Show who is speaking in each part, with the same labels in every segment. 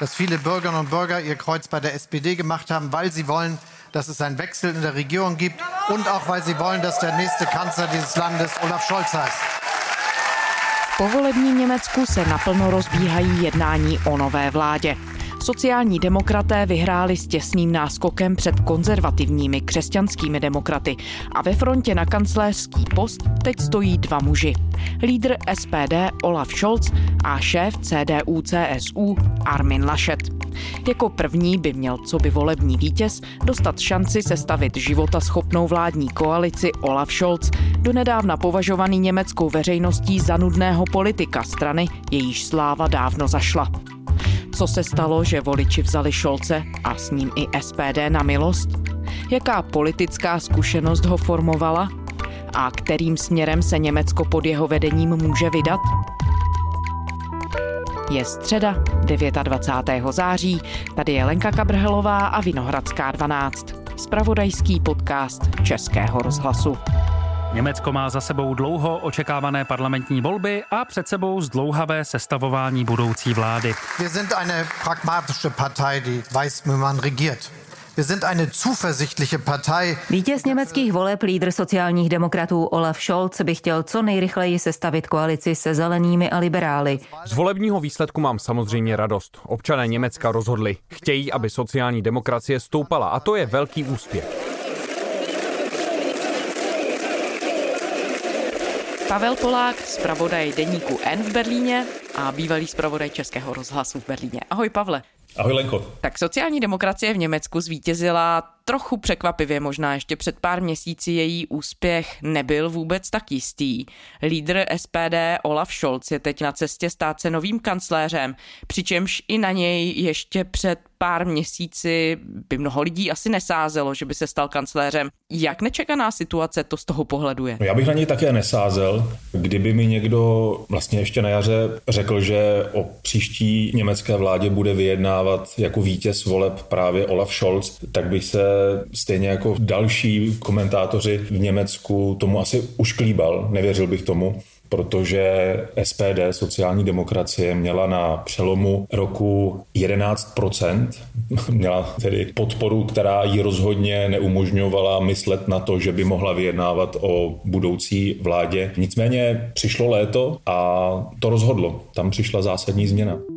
Speaker 1: dass viele Bürgerinnen und Bürger ihr Kreuz bei der SPD gemacht haben, weil sie wollen, dass es einen Wechsel in der Regierung gibt und auch weil sie wollen, dass der nächste Kanzler dieses Landes Olaf Scholz heißt.
Speaker 2: V povolebním Německu se naplno rozbíhají jednání o nové vládě. Sociální demokraté vyhráli s těsným náskokem před konzervativními křesťanskými demokraty a ve frontě na kancléřský post teď stojí dva muži. Lídr SPD Olaf Scholz a šéf CDU CSU Armin Laschet. Jako první by měl co by volební vítěz dostat šanci sestavit života schopnou vládní koalici Olaf Scholz, donedávna považovaný německou veřejností za nudného politika strany, jejíž sláva dávno zašla. Co se stalo, že voliči vzali Šolce a s ním i SPD na milost? Jaká politická zkušenost ho formovala? A kterým směrem se Německo pod jeho vedením může vydat? Je středa 29. září, tady je Lenka Kabrhelová a Vinohradská 12. Spravodajský podcast Českého rozhlasu.
Speaker 3: Německo má za sebou dlouho očekávané parlamentní volby a před sebou zdlouhavé sestavování budoucí vlády.
Speaker 1: Wir sind eine pragmatische Partei, die weiß, wie man regiert. Wir sind eine zuversichtliche Partei.
Speaker 4: Vítěz německých voleb, lídr sociálních demokratů Olaf Scholz by chtěl co nejrychleji sestavit koalici se zelenými a liberály.
Speaker 5: Z volebního výsledku mám samozřejmě radost. Občané Německa rozhodli. Chtějí, aby sociální demokracie stoupala a to je velký úspěch.
Speaker 2: Pavel Polák, zpravodaj deníku N v Berlíně a bývalý zpravodaj Českého rozhlasu v Berlíně. Ahoj Pavle.
Speaker 6: Ahoj Lenko.
Speaker 2: Tak sociální demokracie v Německu zvítězila trochu překvapivě možná. Ještě před pár měsíci její úspěch nebyl vůbec tak jistý. Lídr SPD Olaf Scholz je teď na cestě stát se novým kancléřem, přičemž i na něj ještě před pár měsíci by mnoho lidí asi nesázelo, že by se stal kancléřem. Jak nečekaná situace to z toho pohledu je?
Speaker 6: No já bych na něj také nesázel, kdyby mi někdo vlastně ještě na jaře řekl, že o příští německé vládě bude vyjednávat jako vítěz voleb právě Olaf Scholz, tak bych se stejně jako další komentátoři v Německu tomu asi ušklíbal, nevěřil bych tomu protože SPD, sociální demokracie, měla na přelomu roku 11%, měla tedy podporu, která ji rozhodně neumožňovala myslet na to, že by mohla vyjednávat o budoucí vládě. Nicméně přišlo léto a to rozhodlo. Tam přišla zásadní změna.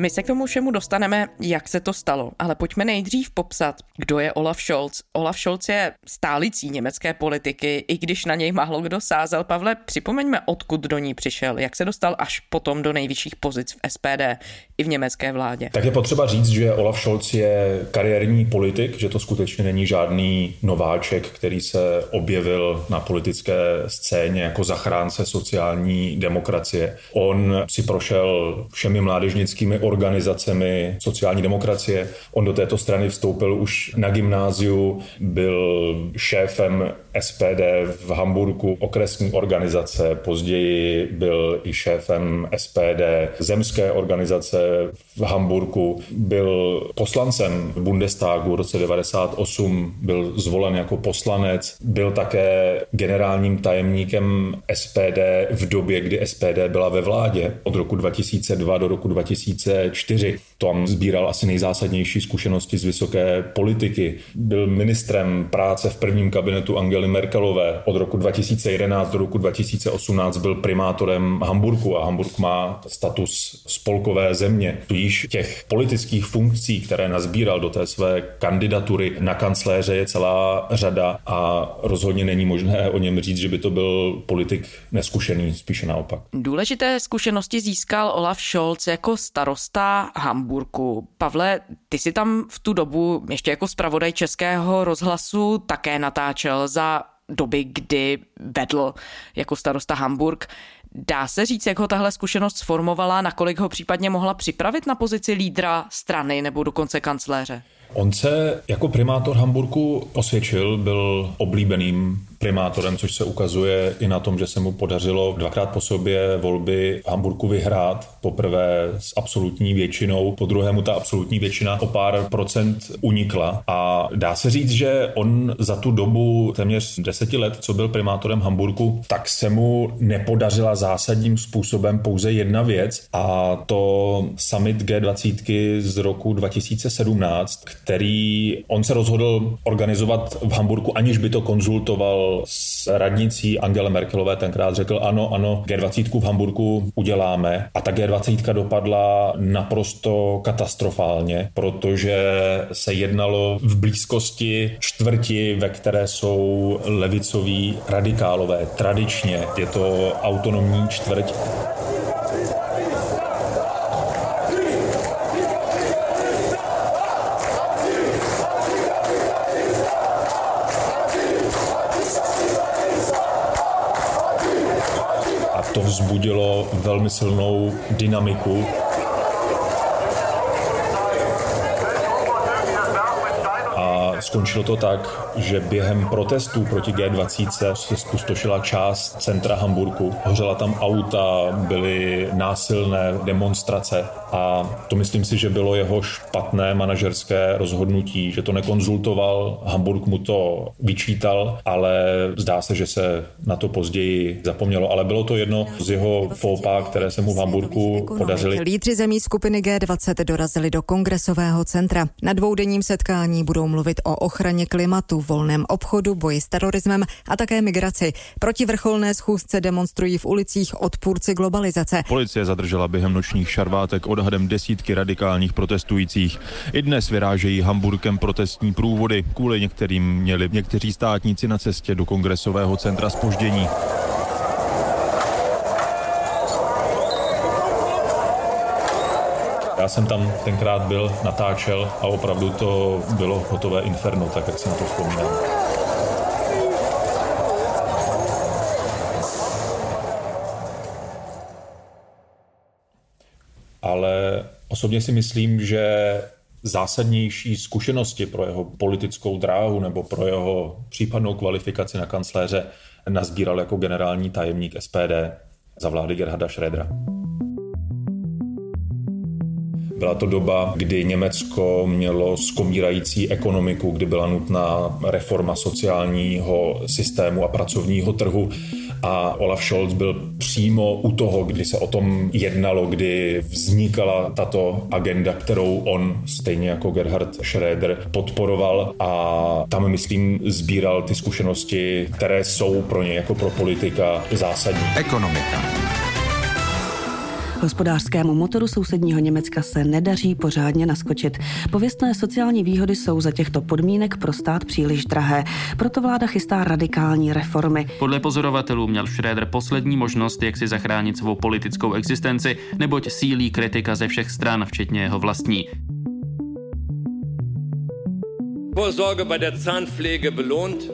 Speaker 2: My se k tomu všemu dostaneme, jak se to stalo, ale pojďme nejdřív popsat, kdo je Olaf Scholz. Olaf Scholz je stálicí německé politiky, i když na něj málo kdo sázel. Pavle, připomeňme, odkud do ní přišel, jak se dostal až potom do nejvyšších pozic v SPD i v německé vládě.
Speaker 6: Tak je potřeba říct, že Olaf Scholz je kariérní politik, že to skutečně není žádný nováček, který se objevil na politické scéně jako zachránce sociální demokracie. On si prošel všemi mládežnickými organizacemi sociální demokracie. On do této strany vstoupil už na gymnáziu, byl šéfem SPD v Hamburgu, okresní organizace, později byl i šéfem SPD zemské organizace v Hamburgu, byl poslancem v Bundestagu v roce 98, byl zvolen jako poslanec, byl také generálním tajemníkem SPD v době, kdy SPD byla ve vládě od roku 2002 do roku 2004. Tam sbíral asi nejzásadnější zkušenosti z vysoké politiky. Byl ministrem práce v prvním kabinetu Angely Merkelové. Od roku 2011 do roku 2018 byl primátorem Hamburgu a Hamburg má status spolkové země. Tudíž těch politických funkcí, které nazbíral do té své kandidatury na kancléře je celá řada a rozhodně není možné o něm říct, že by to byl politik neskušený, spíše naopak.
Speaker 2: Důležité zkušenosti získal Olaf Scholz jako starosta Hamburgu. Pavle, ty si tam v tu dobu ještě jako zpravodaj českého rozhlasu také natáčel za doby, kdy vedl jako starosta Hamburg. Dá se říct, jak ho tahle zkušenost sformovala, nakolik ho případně mohla připravit na pozici lídra strany nebo dokonce kancléře?
Speaker 6: On se jako primátor Hamburgu osvědčil, byl oblíbeným primátorem, což se ukazuje i na tom, že se mu podařilo dvakrát po sobě volby v Hamburgu vyhrát. Poprvé s absolutní většinou, po druhé mu ta absolutní většina o pár procent unikla. A dá se říct, že on za tu dobu téměř deseti let, co byl primátorem Hamburgu, tak se mu nepodařila zásadním způsobem pouze jedna věc a to summit G20 z roku 2017, který on se rozhodl organizovat v Hamburgu, aniž by to konzultoval s radnicí Angele Merkelové tenkrát řekl ano, ano, G20 v Hamburgu uděláme. A ta G20 dopadla naprosto katastrofálně, protože se jednalo v blízkosti čtvrti, ve které jsou levicoví radikálové. Tradičně je to autonomní čtvrť. Vzbudilo velmi silnou dynamiku Skončilo to tak, že během protestů proti G20 se spustošila část centra Hamburgu. Hořela tam auta, byly násilné demonstrace a to myslím si, že bylo jeho špatné manažerské rozhodnutí, že to nekonzultoval, Hamburg mu to vyčítal, ale zdá se, že se na to později zapomnělo. Ale bylo to jedno z jeho fópa, které se mu v Hamburgu podařily.
Speaker 7: Lídři zemí skupiny G20 dorazili do kongresového centra. Na dvoudenním setkání budou mluvit o ochraně klimatu, volném obchodu, boji s terorismem a také migraci. Proti vrcholné schůzce demonstrují v ulicích odpůrci globalizace.
Speaker 8: Policie zadržela během nočních šarvátek odhadem desítky radikálních protestujících. I dnes vyrážejí Hamburkem protestní průvody. Kvůli některým měli někteří státníci na cestě do kongresového centra spoždění.
Speaker 6: Já jsem tam tenkrát byl, natáčel a opravdu to bylo hotové inferno, tak jak na to vzpomínám. Ale osobně si myslím, že zásadnější zkušenosti pro jeho politickou dráhu nebo pro jeho případnou kvalifikaci na kancléře nazbíral jako generální tajemník SPD za vlády Gerharda Schrödera. Byla to doba, kdy Německo mělo skomírající ekonomiku, kdy byla nutná reforma sociálního systému a pracovního trhu a Olaf Scholz byl přímo u toho, kdy se o tom jednalo, kdy vznikala tato agenda, kterou on, stejně jako Gerhard Schröder, podporoval a tam, myslím, sbíral ty zkušenosti, které jsou pro ně jako pro politika zásadní.
Speaker 9: Ekonomika. Hospodářskému motoru sousedního Německa se nedaří pořádně naskočit. Pověstné sociální výhody jsou za těchto podmínek pro stát příliš drahé. Proto vláda chystá radikální reformy.
Speaker 10: Podle pozorovatelů měl Schröder poslední možnost, jak si zachránit svou politickou existenci, neboť sílí kritika ze všech stran, včetně jeho vlastní.
Speaker 11: Vorsorge bei der Zahnpflege belohnt,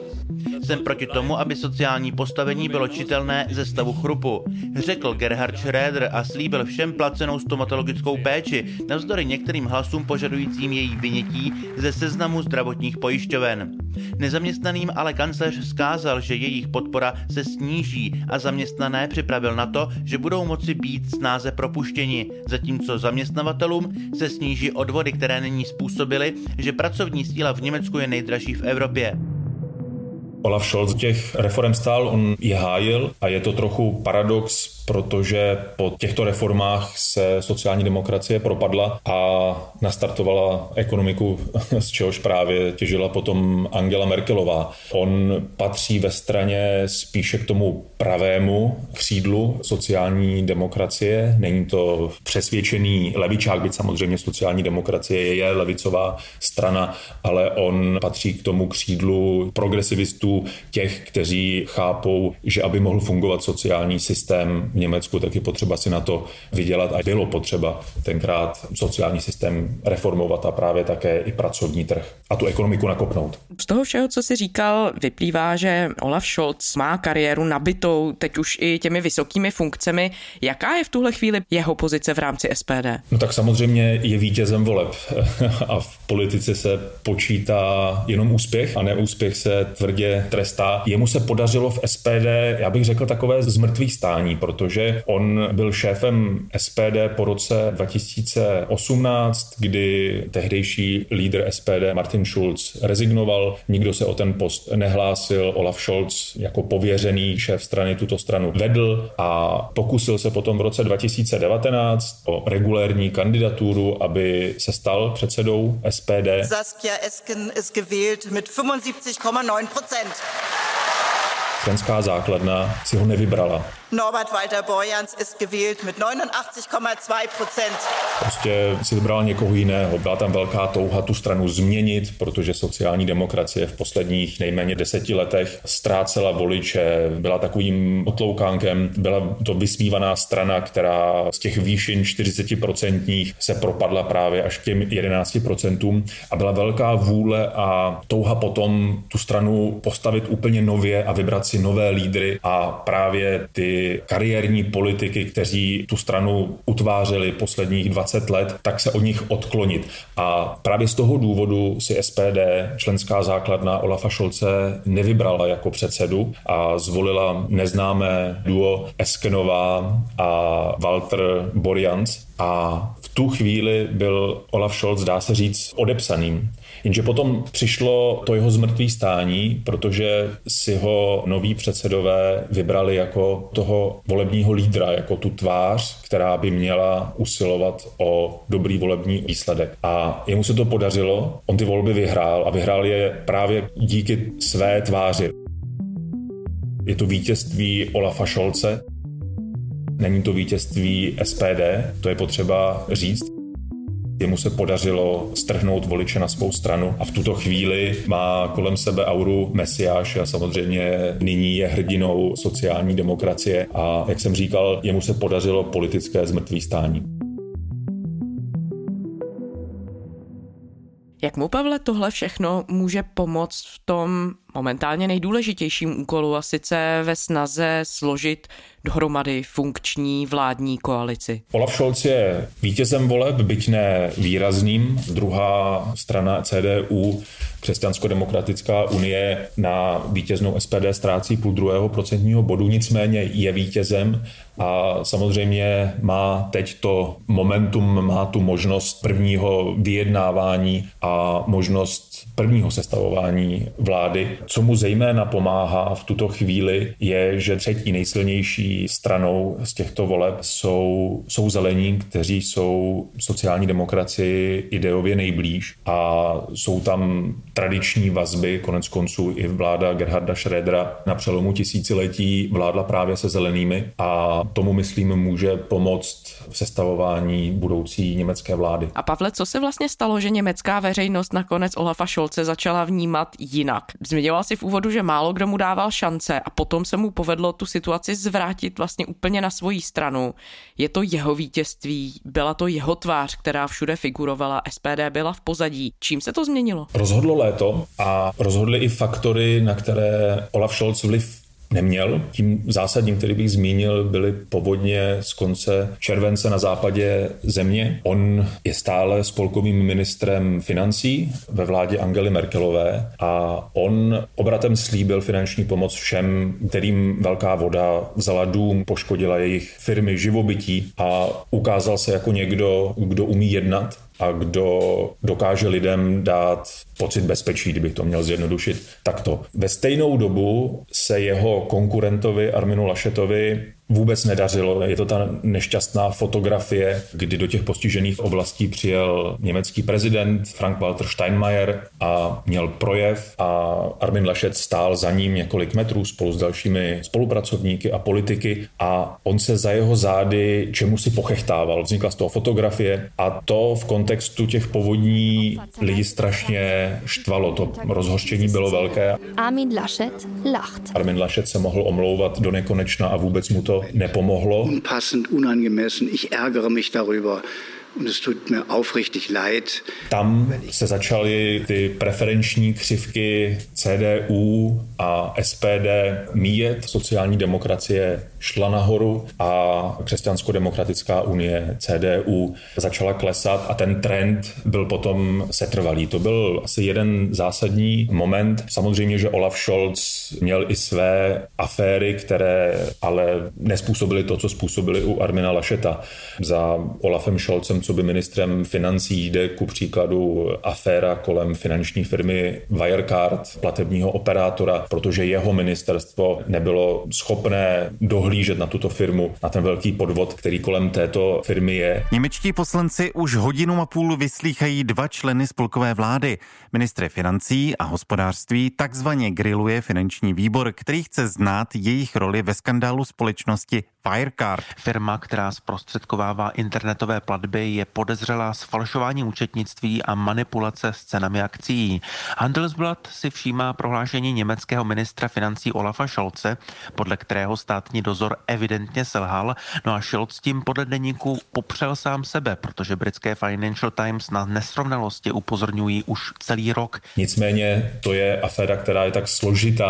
Speaker 12: jsem proti tomu, aby sociální postavení bylo čitelné ze stavu chrupu, řekl Gerhard Schröder a slíbil všem placenou stomatologickou péči, navzdory některým hlasům požadujícím její vynětí ze seznamu zdravotních pojišťoven. Nezaměstnaným ale kancléř zkázal, že jejich podpora se sníží a zaměstnané připravil na to, že budou moci být snáze propuštěni, zatímco zaměstnavatelům se sníží odvody, které není způsobily, že pracovní síla v Německu je nejdražší v Evropě.
Speaker 6: Olaf Scholz těch reform stál, on je hájil a je to trochu paradox, protože po těchto reformách se sociální demokracie propadla a nastartovala ekonomiku, z čehož právě těžila potom Angela Merkelová. On patří ve straně spíše k tomu pravému křídlu sociální demokracie. Není to přesvědčený levičák, byť samozřejmě sociální demokracie je levicová strana, ale on patří k tomu křídlu progresivistů, těch, kteří chápou, že aby mohl fungovat sociální systém v Německu, tak je potřeba si na to vydělat a bylo potřeba tenkrát sociální systém reformovat a právě také i pracovní trh a tu ekonomiku nakopnout.
Speaker 2: Z toho všeho, co si říkal, vyplývá, že Olaf Scholz má kariéru nabitou teď už i těmi vysokými funkcemi. Jaká je v tuhle chvíli jeho pozice v rámci SPD?
Speaker 6: No tak samozřejmě je vítězem voleb a v politice se počítá jenom úspěch a neúspěch se tvrdě trestá. Jemu se podařilo v SPD, já bych řekl, takové zmrtvých stání, protože on byl šéfem SPD po roce 2018, kdy tehdejší lídr SPD Martin Schulz rezignoval, nikdo se o ten post nehlásil, Olaf Scholz jako pověřený šéf strany tuto stranu vedl a pokusil se potom v roce 2019 o regulérní kandidaturu, aby se stal předsedou SPD.
Speaker 13: Saskia Esken ist gewählt mit 75,9
Speaker 6: Členská základna si ho nevybrala.
Speaker 13: Norbert Walter Borjans ist gewählt mit 89,2 Prozent.
Speaker 6: Prostě si vybral někoho jiného. Byla tam velká touha tu stranu změnit, protože sociální demokracie v posledních nejméně deseti letech ztrácela voliče, byla takovým otloukánkem, byla to vysmívaná strana, která z těch výšin 40% se propadla právě až k těm 11% a byla velká vůle a touha potom tu stranu postavit úplně nově a vybrat si nové lídry a právě ty kariérní politiky, kteří tu stranu utvářeli posledních 20 let, tak se od nich odklonit. A právě z toho důvodu si SPD, členská základna Olafa Šolce, nevybrala jako předsedu a zvolila neznámé duo Eskenová a Walter Borjans. A v tu chvíli byl Olaf Scholz, dá se říct, odepsaným. Jenže potom přišlo to jeho zmrtvý stání, protože si ho noví předsedové vybrali jako toho volebního lídra, jako tu tvář, která by měla usilovat o dobrý volební výsledek. A jemu se to podařilo, on ty volby vyhrál a vyhrál je právě díky své tváři. Je to vítězství Olafa Šolce, Není to vítězství SPD, to je potřeba říct. Jemu se podařilo strhnout voliče na svou stranu a v tuto chvíli má kolem sebe auru Mesiáš a samozřejmě nyní je hrdinou sociální demokracie a jak jsem říkal, jemu se podařilo politické zmrtvý stání.
Speaker 2: Jak mu, Pavle, tohle všechno může pomoct v tom momentálně nejdůležitějším úkolu a sice ve snaze složit dohromady funkční vládní koalici.
Speaker 6: Olaf Scholz je vítězem voleb, byť ne výrazným. Druhá strana CDU, Křesťansko-demokratická unie, na vítěznou SPD ztrácí půl druhého procentního bodu, nicméně je vítězem a samozřejmě má teď to momentum, má tu možnost prvního vyjednávání a možnost prvního sestavování vlády. Co mu zejména pomáhá v tuto chvíli je, že třetí nejsilnější stranou z těchto voleb jsou, jsou zelení, kteří jsou sociální demokracii ideově nejblíž a jsou tam tradiční vazby, konec konců i vláda Gerharda Schrödera na přelomu tisíciletí vládla právě se zelenými a tomu, myslím, může pomoct v sestavování budoucí německé vlády.
Speaker 2: A Pavle, co se vlastně stalo, že německá veřejnost nakonec Olafa Scholze začala vnímat jinak? Zmiňoval si v úvodu, že málo kdo mu dával šance a potom se mu povedlo tu situaci zvrátit vlastně úplně na svoji stranu. Je to jeho vítězství, byla to jeho tvář, která všude figurovala, SPD byla v pozadí. Čím se to změnilo?
Speaker 6: Rozhodlo léto a rozhodly i faktory, na které Olaf Scholz vliv neměl. Tím zásadním, který bych zmínil, byly povodně z konce července na západě země. On je stále spolkovým ministrem financí ve vládě Angely Merkelové a on obratem slíbil finanční pomoc všem, kterým velká voda vzala dům, poškodila jejich firmy, živobytí a ukázal se jako někdo, kdo umí jednat a kdo dokáže lidem dát pocit bezpečí, kdybych to měl zjednodušit takto. Ve stejnou dobu se jeho konkurentovi Arminu Lašetovi vůbec nedařilo. Je to ta nešťastná fotografie, kdy do těch postižených oblastí přijel německý prezident Frank-Walter Steinmeier a měl projev a Armin Laschet stál za ním několik metrů spolu s dalšími spolupracovníky a politiky a on se za jeho zády čemu si pochechtával. Vznikla z toho fotografie a to v kontextu těch povodní lidi strašně štvalo. To rozhořčení bylo velké.
Speaker 14: Armin Laschet lacht.
Speaker 6: Armin Laschet se mohl omlouvat do nekonečna a vůbec mu to nepomohlo.
Speaker 15: Unpassend, unangemessen. Ich ärgere mich darüber.
Speaker 6: Tam se začaly ty preferenční křivky CDU a SPD míjet. Sociální demokracie šla nahoru a křesťansko-demokratická unie CDU začala klesat a ten trend byl potom setrvalý. To byl asi jeden zásadní moment. Samozřejmě, že Olaf Scholz měl i své aféry, které ale nespůsobily to, co způsobili u Armina Lašeta. Za Olafem Scholzem, co by ministrem financí, jde ku příkladu aféra kolem finanční firmy Wirecard, platebního operátora, protože jeho ministerstvo nebylo schopné dohlížet na tuto firmu, na ten velký podvod, který kolem této firmy je.
Speaker 16: Němečtí poslanci už hodinu a půl vyslýchají dva členy spolkové vlády. Ministry financí a hospodářství takzvaně griluje finanční výbor, který chce znát jejich roli ve skandálu společnosti Wirecard.
Speaker 17: Firma, která zprostředkovává internetové platby, je podezřelá z falšování účetnictví a manipulace s cenami akcí. Handelsblatt si všímá prohlášení německého ministra financí Olafa Scholze, podle kterého státní dozor evidentně selhal, no a Scholz tím podle deníku popřel sám sebe, protože britské Financial Times na nesrovnalosti upozorňují už celý rok.
Speaker 6: Nicméně to je aféra, která je tak složitá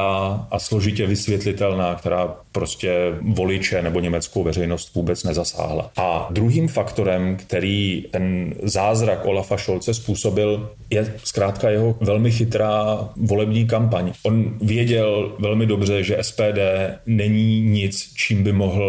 Speaker 6: a složitě vysvětlitelná, která prostě voliče nebo německou veřejnost vůbec nezasáhla. A druhým faktorem, který ten zázrak Olafa Scholze způsobil, je zkrátka jeho velmi chytrá volební kampaň. On věděl velmi dobře, že SPD není nic, čím by mohl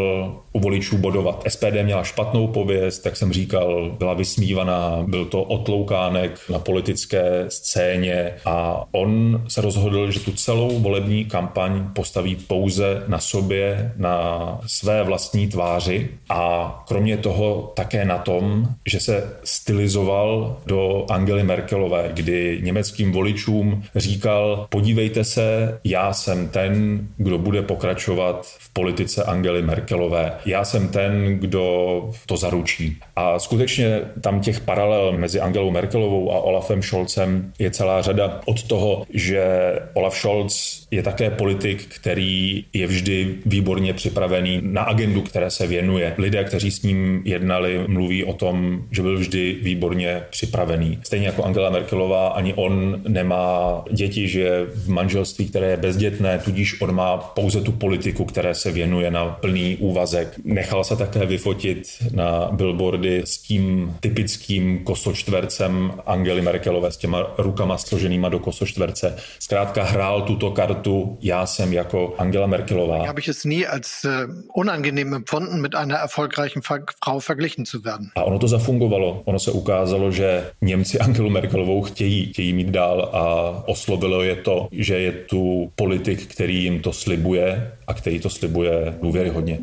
Speaker 6: u voličů bodovat. SPD měla špatnou pověst, tak jsem říkal, byla vysmívaná, byl to otloukánek na politické scéně a on se rozhodl, že tu celou volební kampaň postaví pouze na sobě, na své vlastní tváři a kromě toho také na tom, že se stylizoval do Angely Merkelové, kdy německým voličům říkal, podívejte se, já jsem ten, kdo bude pokračovat v politice Angely Merkelové já jsem ten, kdo to zaručí. A skutečně tam těch paralel mezi Angelou Merkelovou a Olafem Scholzem je celá řada od toho, že Olaf Scholz je také politik, který je vždy výborně připravený na agendu, které se věnuje. Lidé, kteří s ním jednali, mluví o tom, že byl vždy výborně připravený. Stejně jako Angela Merkelová, ani on nemá děti, že v manželství, které je bezdětné, tudíž on má pouze tu politiku, které se věnuje na plný úvazek. Nechal se také vyfotit na billboardy s tím typickým kosočtvercem Angely Merkelové, s těma rukama složenýma do kosočtverce. Zkrátka hrál tuto kartu, já jsem jako Angela Merkelová.
Speaker 1: Habe ich es nie als äh, unangenehm empfunden, mit einer erfolgreichen Frau verglichen zu werden.
Speaker 6: A ono to zafungovalo. Ono se ukázalo, že Němci Angelu Merkelovou chtějí, chtějí mít dál a oslovilo je to, že je tu politik, který jim to slibuje a který to slibuje důvěryhodně.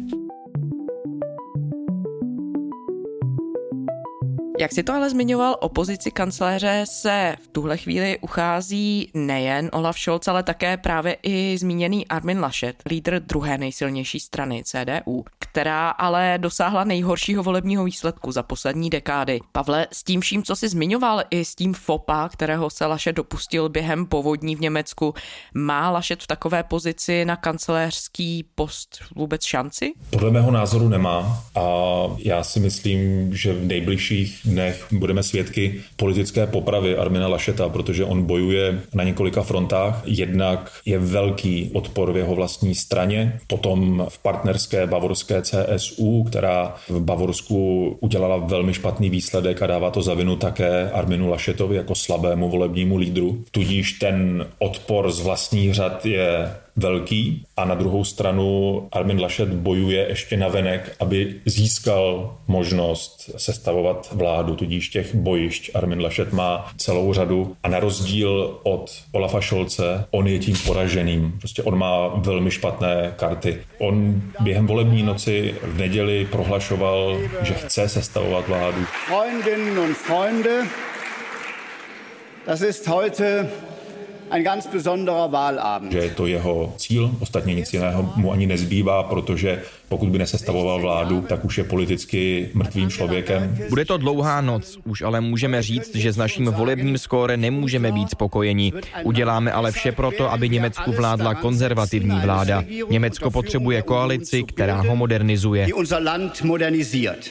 Speaker 2: Jak si to ale zmiňoval, opozici kancléře se v tuhle chvíli uchází nejen Olaf Scholz, ale také právě i zmíněný Armin Laschet, lídr druhé nejsilnější strany CDU, která ale dosáhla nejhoršího volebního výsledku za poslední dekády. Pavle, s tím vším, co si zmiňoval, i s tím FOPA, kterého se Laschet dopustil během povodní v Německu, má Laschet v takové pozici na kancléřský post vůbec šanci?
Speaker 6: Podle mého názoru nemá a já si myslím, že v nejbližších dnech budeme svědky politické popravy Armina Lašeta, protože on bojuje na několika frontách. Jednak je velký odpor v jeho vlastní straně, potom v partnerské bavorské CSU, která v Bavorsku udělala velmi špatný výsledek a dává to za vinu také Arminu Lašetovi jako slabému volebnímu lídru. Tudíž ten odpor z vlastních řad je velký a na druhou stranu Armin Laschet bojuje ještě na venek, aby získal možnost sestavovat vládu, tudíž těch bojišť Armin Laschet má celou řadu a na rozdíl od Olafa Scholze, on je tím poraženým. Prostě on má velmi špatné karty. On během volební noci v neděli prohlašoval, že chce sestavovat vládu.
Speaker 15: Freundinnen und Freunde, das ist heute ein ganz besonderer Wahlabend.
Speaker 6: Že je to jeho cíl, ostatně nic jiného mu ani nezbývá, protože pokud by nesestavoval vládu, tak už je politicky mrtvým člověkem.
Speaker 18: Bude to dlouhá noc, už ale můžeme říct, že s naším volebním skóre nemůžeme být spokojeni. Uděláme ale vše proto, aby Německu vládla konzervativní vláda. Německo potřebuje koalici, která ho modernizuje.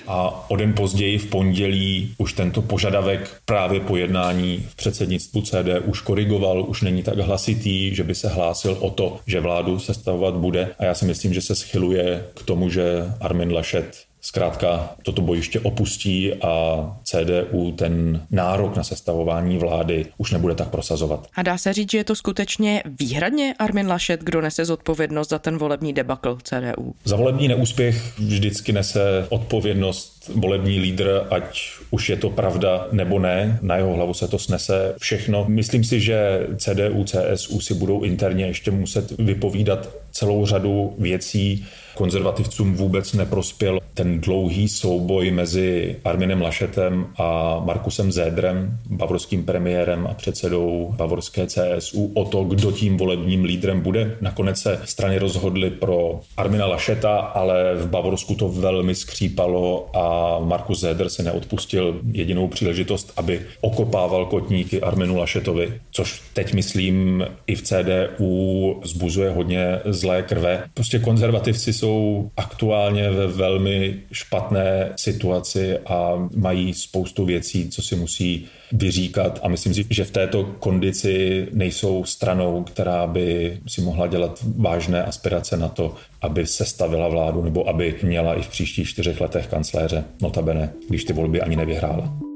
Speaker 6: A o den později v pondělí už tento požadavek právě po jednání v předsednictvu CD už korigoval, už není tak hlasitý, že by se hlásil o to, že vládu sestavovat bude. A já si myslím, že se schyluje k tomu, že Armin Laschet zkrátka toto bojiště opustí a CDU ten nárok na sestavování vlády už nebude tak prosazovat.
Speaker 2: A dá se říct, že je to skutečně výhradně Armin Laschet, kdo nese zodpovědnost za ten volební debakl CDU?
Speaker 6: Za volební neúspěch vždycky nese odpovědnost volební lídr, ať už je to pravda nebo ne, na jeho hlavu se to snese všechno. Myslím si, že CDU, CSU si budou interně ještě muset vypovídat celou řadu věcí, konzervativcům vůbec neprospěl ten dlouhý souboj mezi Arminem Lašetem a Markusem Zédrem, bavorským premiérem a předsedou bavorské CSU, o to, kdo tím volebním lídrem bude. Nakonec se strany rozhodly pro Armina Lašeta, ale v Bavorsku to velmi skřípalo a Markus Zédr se neodpustil jedinou příležitost, aby okopával kotníky Arminu Lašetovi, což teď myslím i v CDU zbuzuje hodně zlé krve. Prostě konzervativci jsou aktuálně ve velmi špatné situaci a mají spoustu věcí, co si musí vyříkat a myslím si, že v této kondici nejsou stranou, která by si mohla dělat vážné aspirace na to, aby se stavila vládu nebo aby měla i v příštích čtyřech letech kancléře, notabene, když ty volby ani nevyhrála.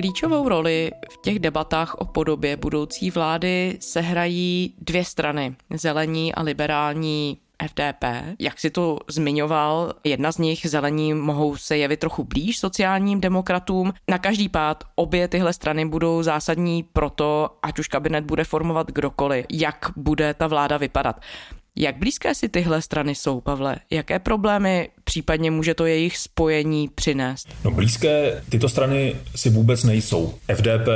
Speaker 2: Klíčovou roli v těch debatách o podobě budoucí vlády sehrají dvě strany, zelení a liberální FDP, jak si to zmiňoval, jedna z nich, zelení, mohou se jevit trochu blíž sociálním demokratům. Na každý pád obě tyhle strany budou zásadní pro to, ať už kabinet bude formovat kdokoliv, jak bude ta vláda vypadat. Jak blízké si tyhle strany jsou, Pavle? Jaké problémy případně může to jejich spojení přinést?
Speaker 6: No blízké tyto strany si vůbec nejsou. FDP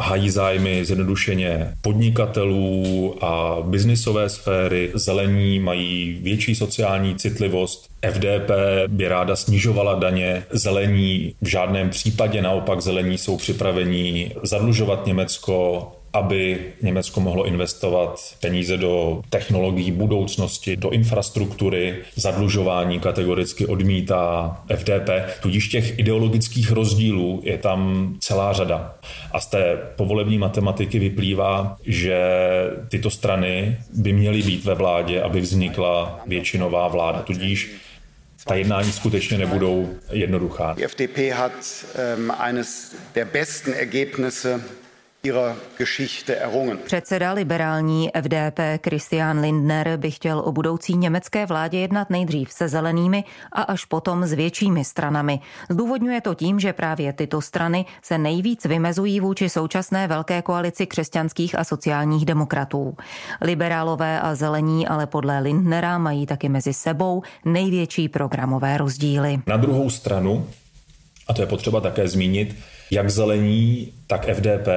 Speaker 6: hájí zájmy zjednodušeně podnikatelů a biznisové sféry. Zelení mají větší sociální citlivost. FDP by ráda snižovala daně. Zelení v žádném případě naopak zelení jsou připraveni zadlužovat Německo aby Německo mohlo investovat peníze do technologií budoucnosti, do infrastruktury, zadlužování kategoricky odmítá FDP, tudíž těch ideologických rozdílů je tam celá řada. A z té povolební matematiky vyplývá, že tyto strany by měly být ve vládě, aby vznikla většinová vláda. Tudíž ta jednání skutečně nebudou jednoduchá.
Speaker 15: FDP hat um, eines der besten Ergebnisse
Speaker 4: Předseda liberální FDP Christian Lindner by chtěl o budoucí německé vládě jednat nejdřív se zelenými a až potom s většími stranami. Zdůvodňuje to tím, že právě tyto strany se nejvíc vymezují vůči současné velké koalici křesťanských a sociálních demokratů. Liberálové a zelení ale podle Lindnera mají taky mezi sebou největší programové rozdíly.
Speaker 6: Na druhou stranu, a to je potřeba také zmínit, jak zelení, tak FDP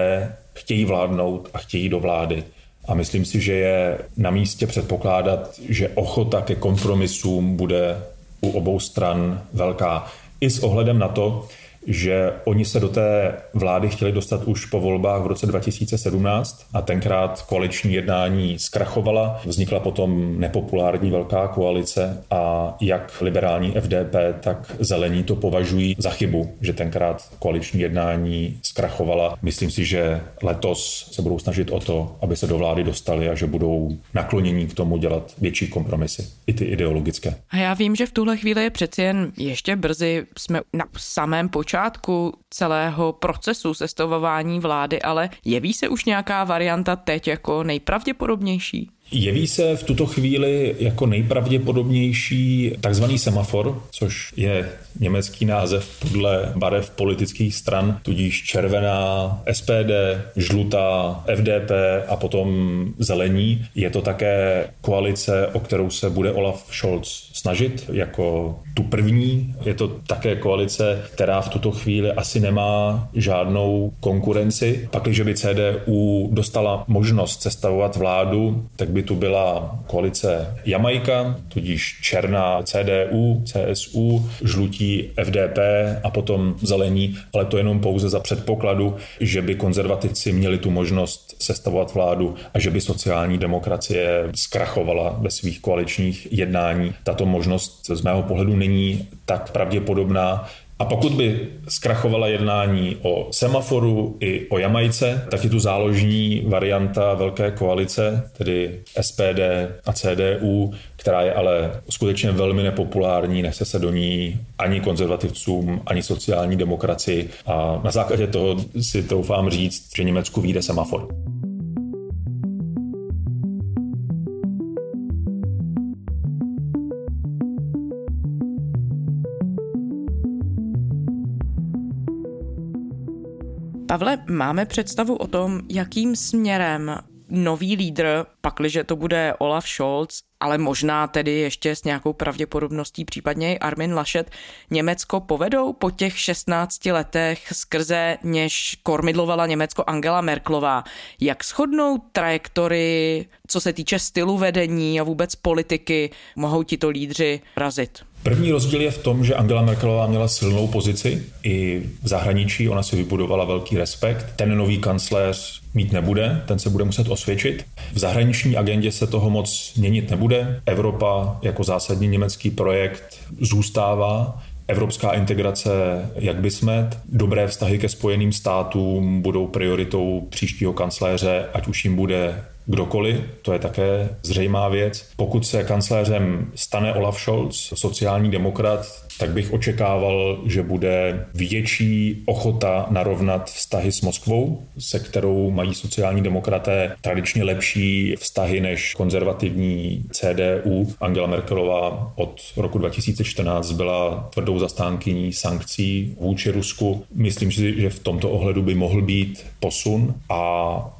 Speaker 6: chtějí vládnout a chtějí do vlády. A myslím si, že je na místě předpokládat, že ochota ke kompromisům bude u obou stran velká. I s ohledem na to, že oni se do té vlády chtěli dostat už po volbách v roce 2017 a tenkrát koaliční jednání zkrachovala. Vznikla potom nepopulární velká koalice a jak liberální FDP, tak zelení to považují za chybu, že tenkrát koaliční jednání zkrachovala. Myslím si, že letos se budou snažit o to, aby se do vlády dostali a že budou naklonění k tomu dělat větší kompromisy, i ty ideologické.
Speaker 2: A já vím, že v tuhle chvíli je přeci jen ještě brzy, jsme na samém začátku celého procesu sestavování vlády, ale jeví se už nějaká varianta teď jako nejpravděpodobnější?
Speaker 6: Jeví se v tuto chvíli jako nejpravděpodobnější takzvaný semafor, což je německý název podle barev politických stran, tudíž červená SPD, žlutá FDP a potom zelení. Je to také koalice, o kterou se bude Olaf Scholz snažit jako tu první. Je to také koalice, která v tuto chvíli asi nemá žádnou konkurenci. Pak, když by CDU dostala možnost sestavovat vládu, tak by tu byla koalice Jamajka, tudíž černá CDU, CSU, žlutí FDP a potom zelení, ale to jenom pouze za předpokladu, že by konzervativci měli tu možnost sestavovat vládu a že by sociální demokracie zkrachovala ve svých koaličních jednání. Tato možnost z mého pohledu není tak pravděpodobná, a pokud by zkrachovala jednání o semaforu i o Jamajce, tak je tu záložní varianta velké koalice, tedy SPD a CDU, která je ale skutečně velmi nepopulární, nechce se do ní ani konzervativcům, ani sociální demokracii a na základě toho si doufám říct, že Německu vyjde semafor.
Speaker 2: Pavle, máme představu o tom, jakým směrem nový lídr, pakliže to bude Olaf Scholz, ale možná tedy ještě s nějakou pravděpodobností případně i Armin Laschet, Německo povedou po těch 16 letech skrze něž kormidlovala Německo Angela Merklová. Jak shodnou trajektory, co se týče stylu vedení a vůbec politiky, mohou tito lídři razit?
Speaker 6: První rozdíl je v tom, že Angela Merkelová měla silnou pozici i v zahraničí, ona si vybudovala velký respekt. Ten nový kancléř mít nebude, ten se bude muset osvědčit. V zahraniční agendě se toho moc měnit nebude. Evropa jako zásadní německý projekt zůstává. Evropská integrace, jak by jsme, dobré vztahy ke spojeným státům budou prioritou příštího kancléře, ať už jim bude kdokoliv, to je také zřejmá věc. Pokud se kancléřem stane Olaf Scholz, sociální demokrat, tak bych očekával, že bude větší ochota narovnat vztahy s Moskvou, se kterou mají sociální demokraté tradičně lepší vztahy než konzervativní CDU. Angela Merkelová od roku 2014 byla tvrdou zastánkyní sankcí vůči Rusku. Myslím si, že v tomto ohledu by mohl být posun. A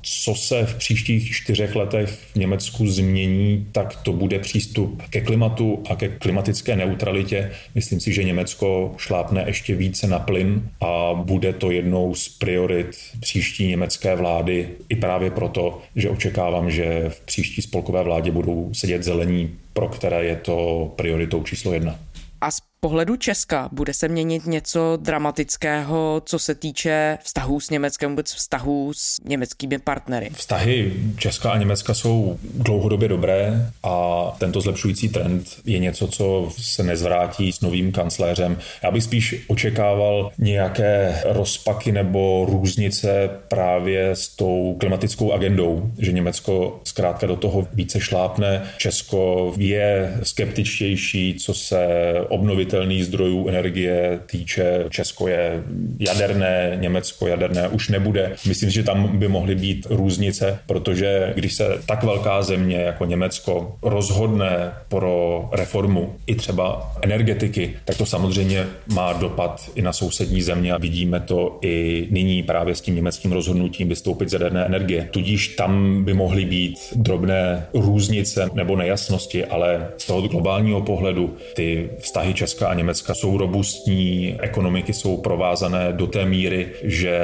Speaker 6: co se v příštích čtyřech letech v Německu změní, tak to bude přístup ke klimatu a ke klimatické neutralitě. Myslím si, že Německo šlápne ještě více na plyn a bude to jednou z priorit příští německé vlády i právě proto, že očekávám, že v příští spolkové vládě budou sedět zelení, pro které je to prioritou číslo jedna.
Speaker 2: A pohledu Česka bude se měnit něco dramatického, co se týče vztahů s Německem, vůbec vztahů s německými partnery?
Speaker 6: Vztahy Česka a Německa jsou dlouhodobě dobré a tento zlepšující trend je něco, co se nezvrátí s novým kancléřem. Já bych spíš očekával nějaké rozpaky nebo různice právě s tou klimatickou agendou, že Německo zkrátka do toho více šlápne. Česko je skeptičtější, co se obnovit obnovitelných zdrojů energie týče, Česko je jaderné, Německo jaderné už nebude. Myslím, že tam by mohly být různice, protože když se tak velká země jako Německo rozhodne pro reformu i třeba energetiky, tak to samozřejmě má dopad i na sousední země a vidíme to i nyní právě s tím německým rozhodnutím vystoupit z jaderné energie. Tudíž tam by mohly být drobné různice nebo nejasnosti, ale z toho globálního pohledu ty vztahy Česka Polska a Německa jsou robustní, ekonomiky jsou provázané do té míry, že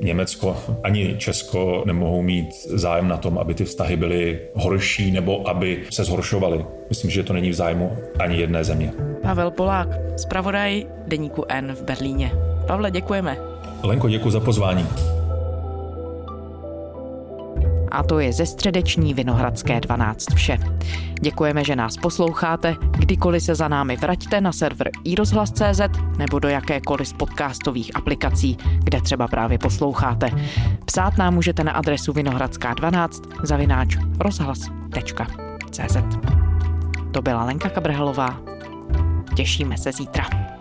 Speaker 6: Německo ani Česko nemohou mít zájem na tom, aby ty vztahy byly horší nebo aby se zhoršovaly. Myslím, že to není v zájmu ani jedné země.
Speaker 2: Pavel Polák, zpravodaj Deníku N v Berlíně. Pavle, děkujeme.
Speaker 6: Lenko, děkuji za pozvání
Speaker 2: a to je ze středeční Vinohradské 12 vše. Děkujeme, že nás posloucháte, kdykoliv se za námi vraťte na server iRozhlas.cz nebo do jakékoliv z podcastových aplikací, kde třeba právě posloucháte. Psát nám můžete na adresu vinohradská12 zavináč rozhlas.cz To byla Lenka Kabrhelová. Těšíme se zítra.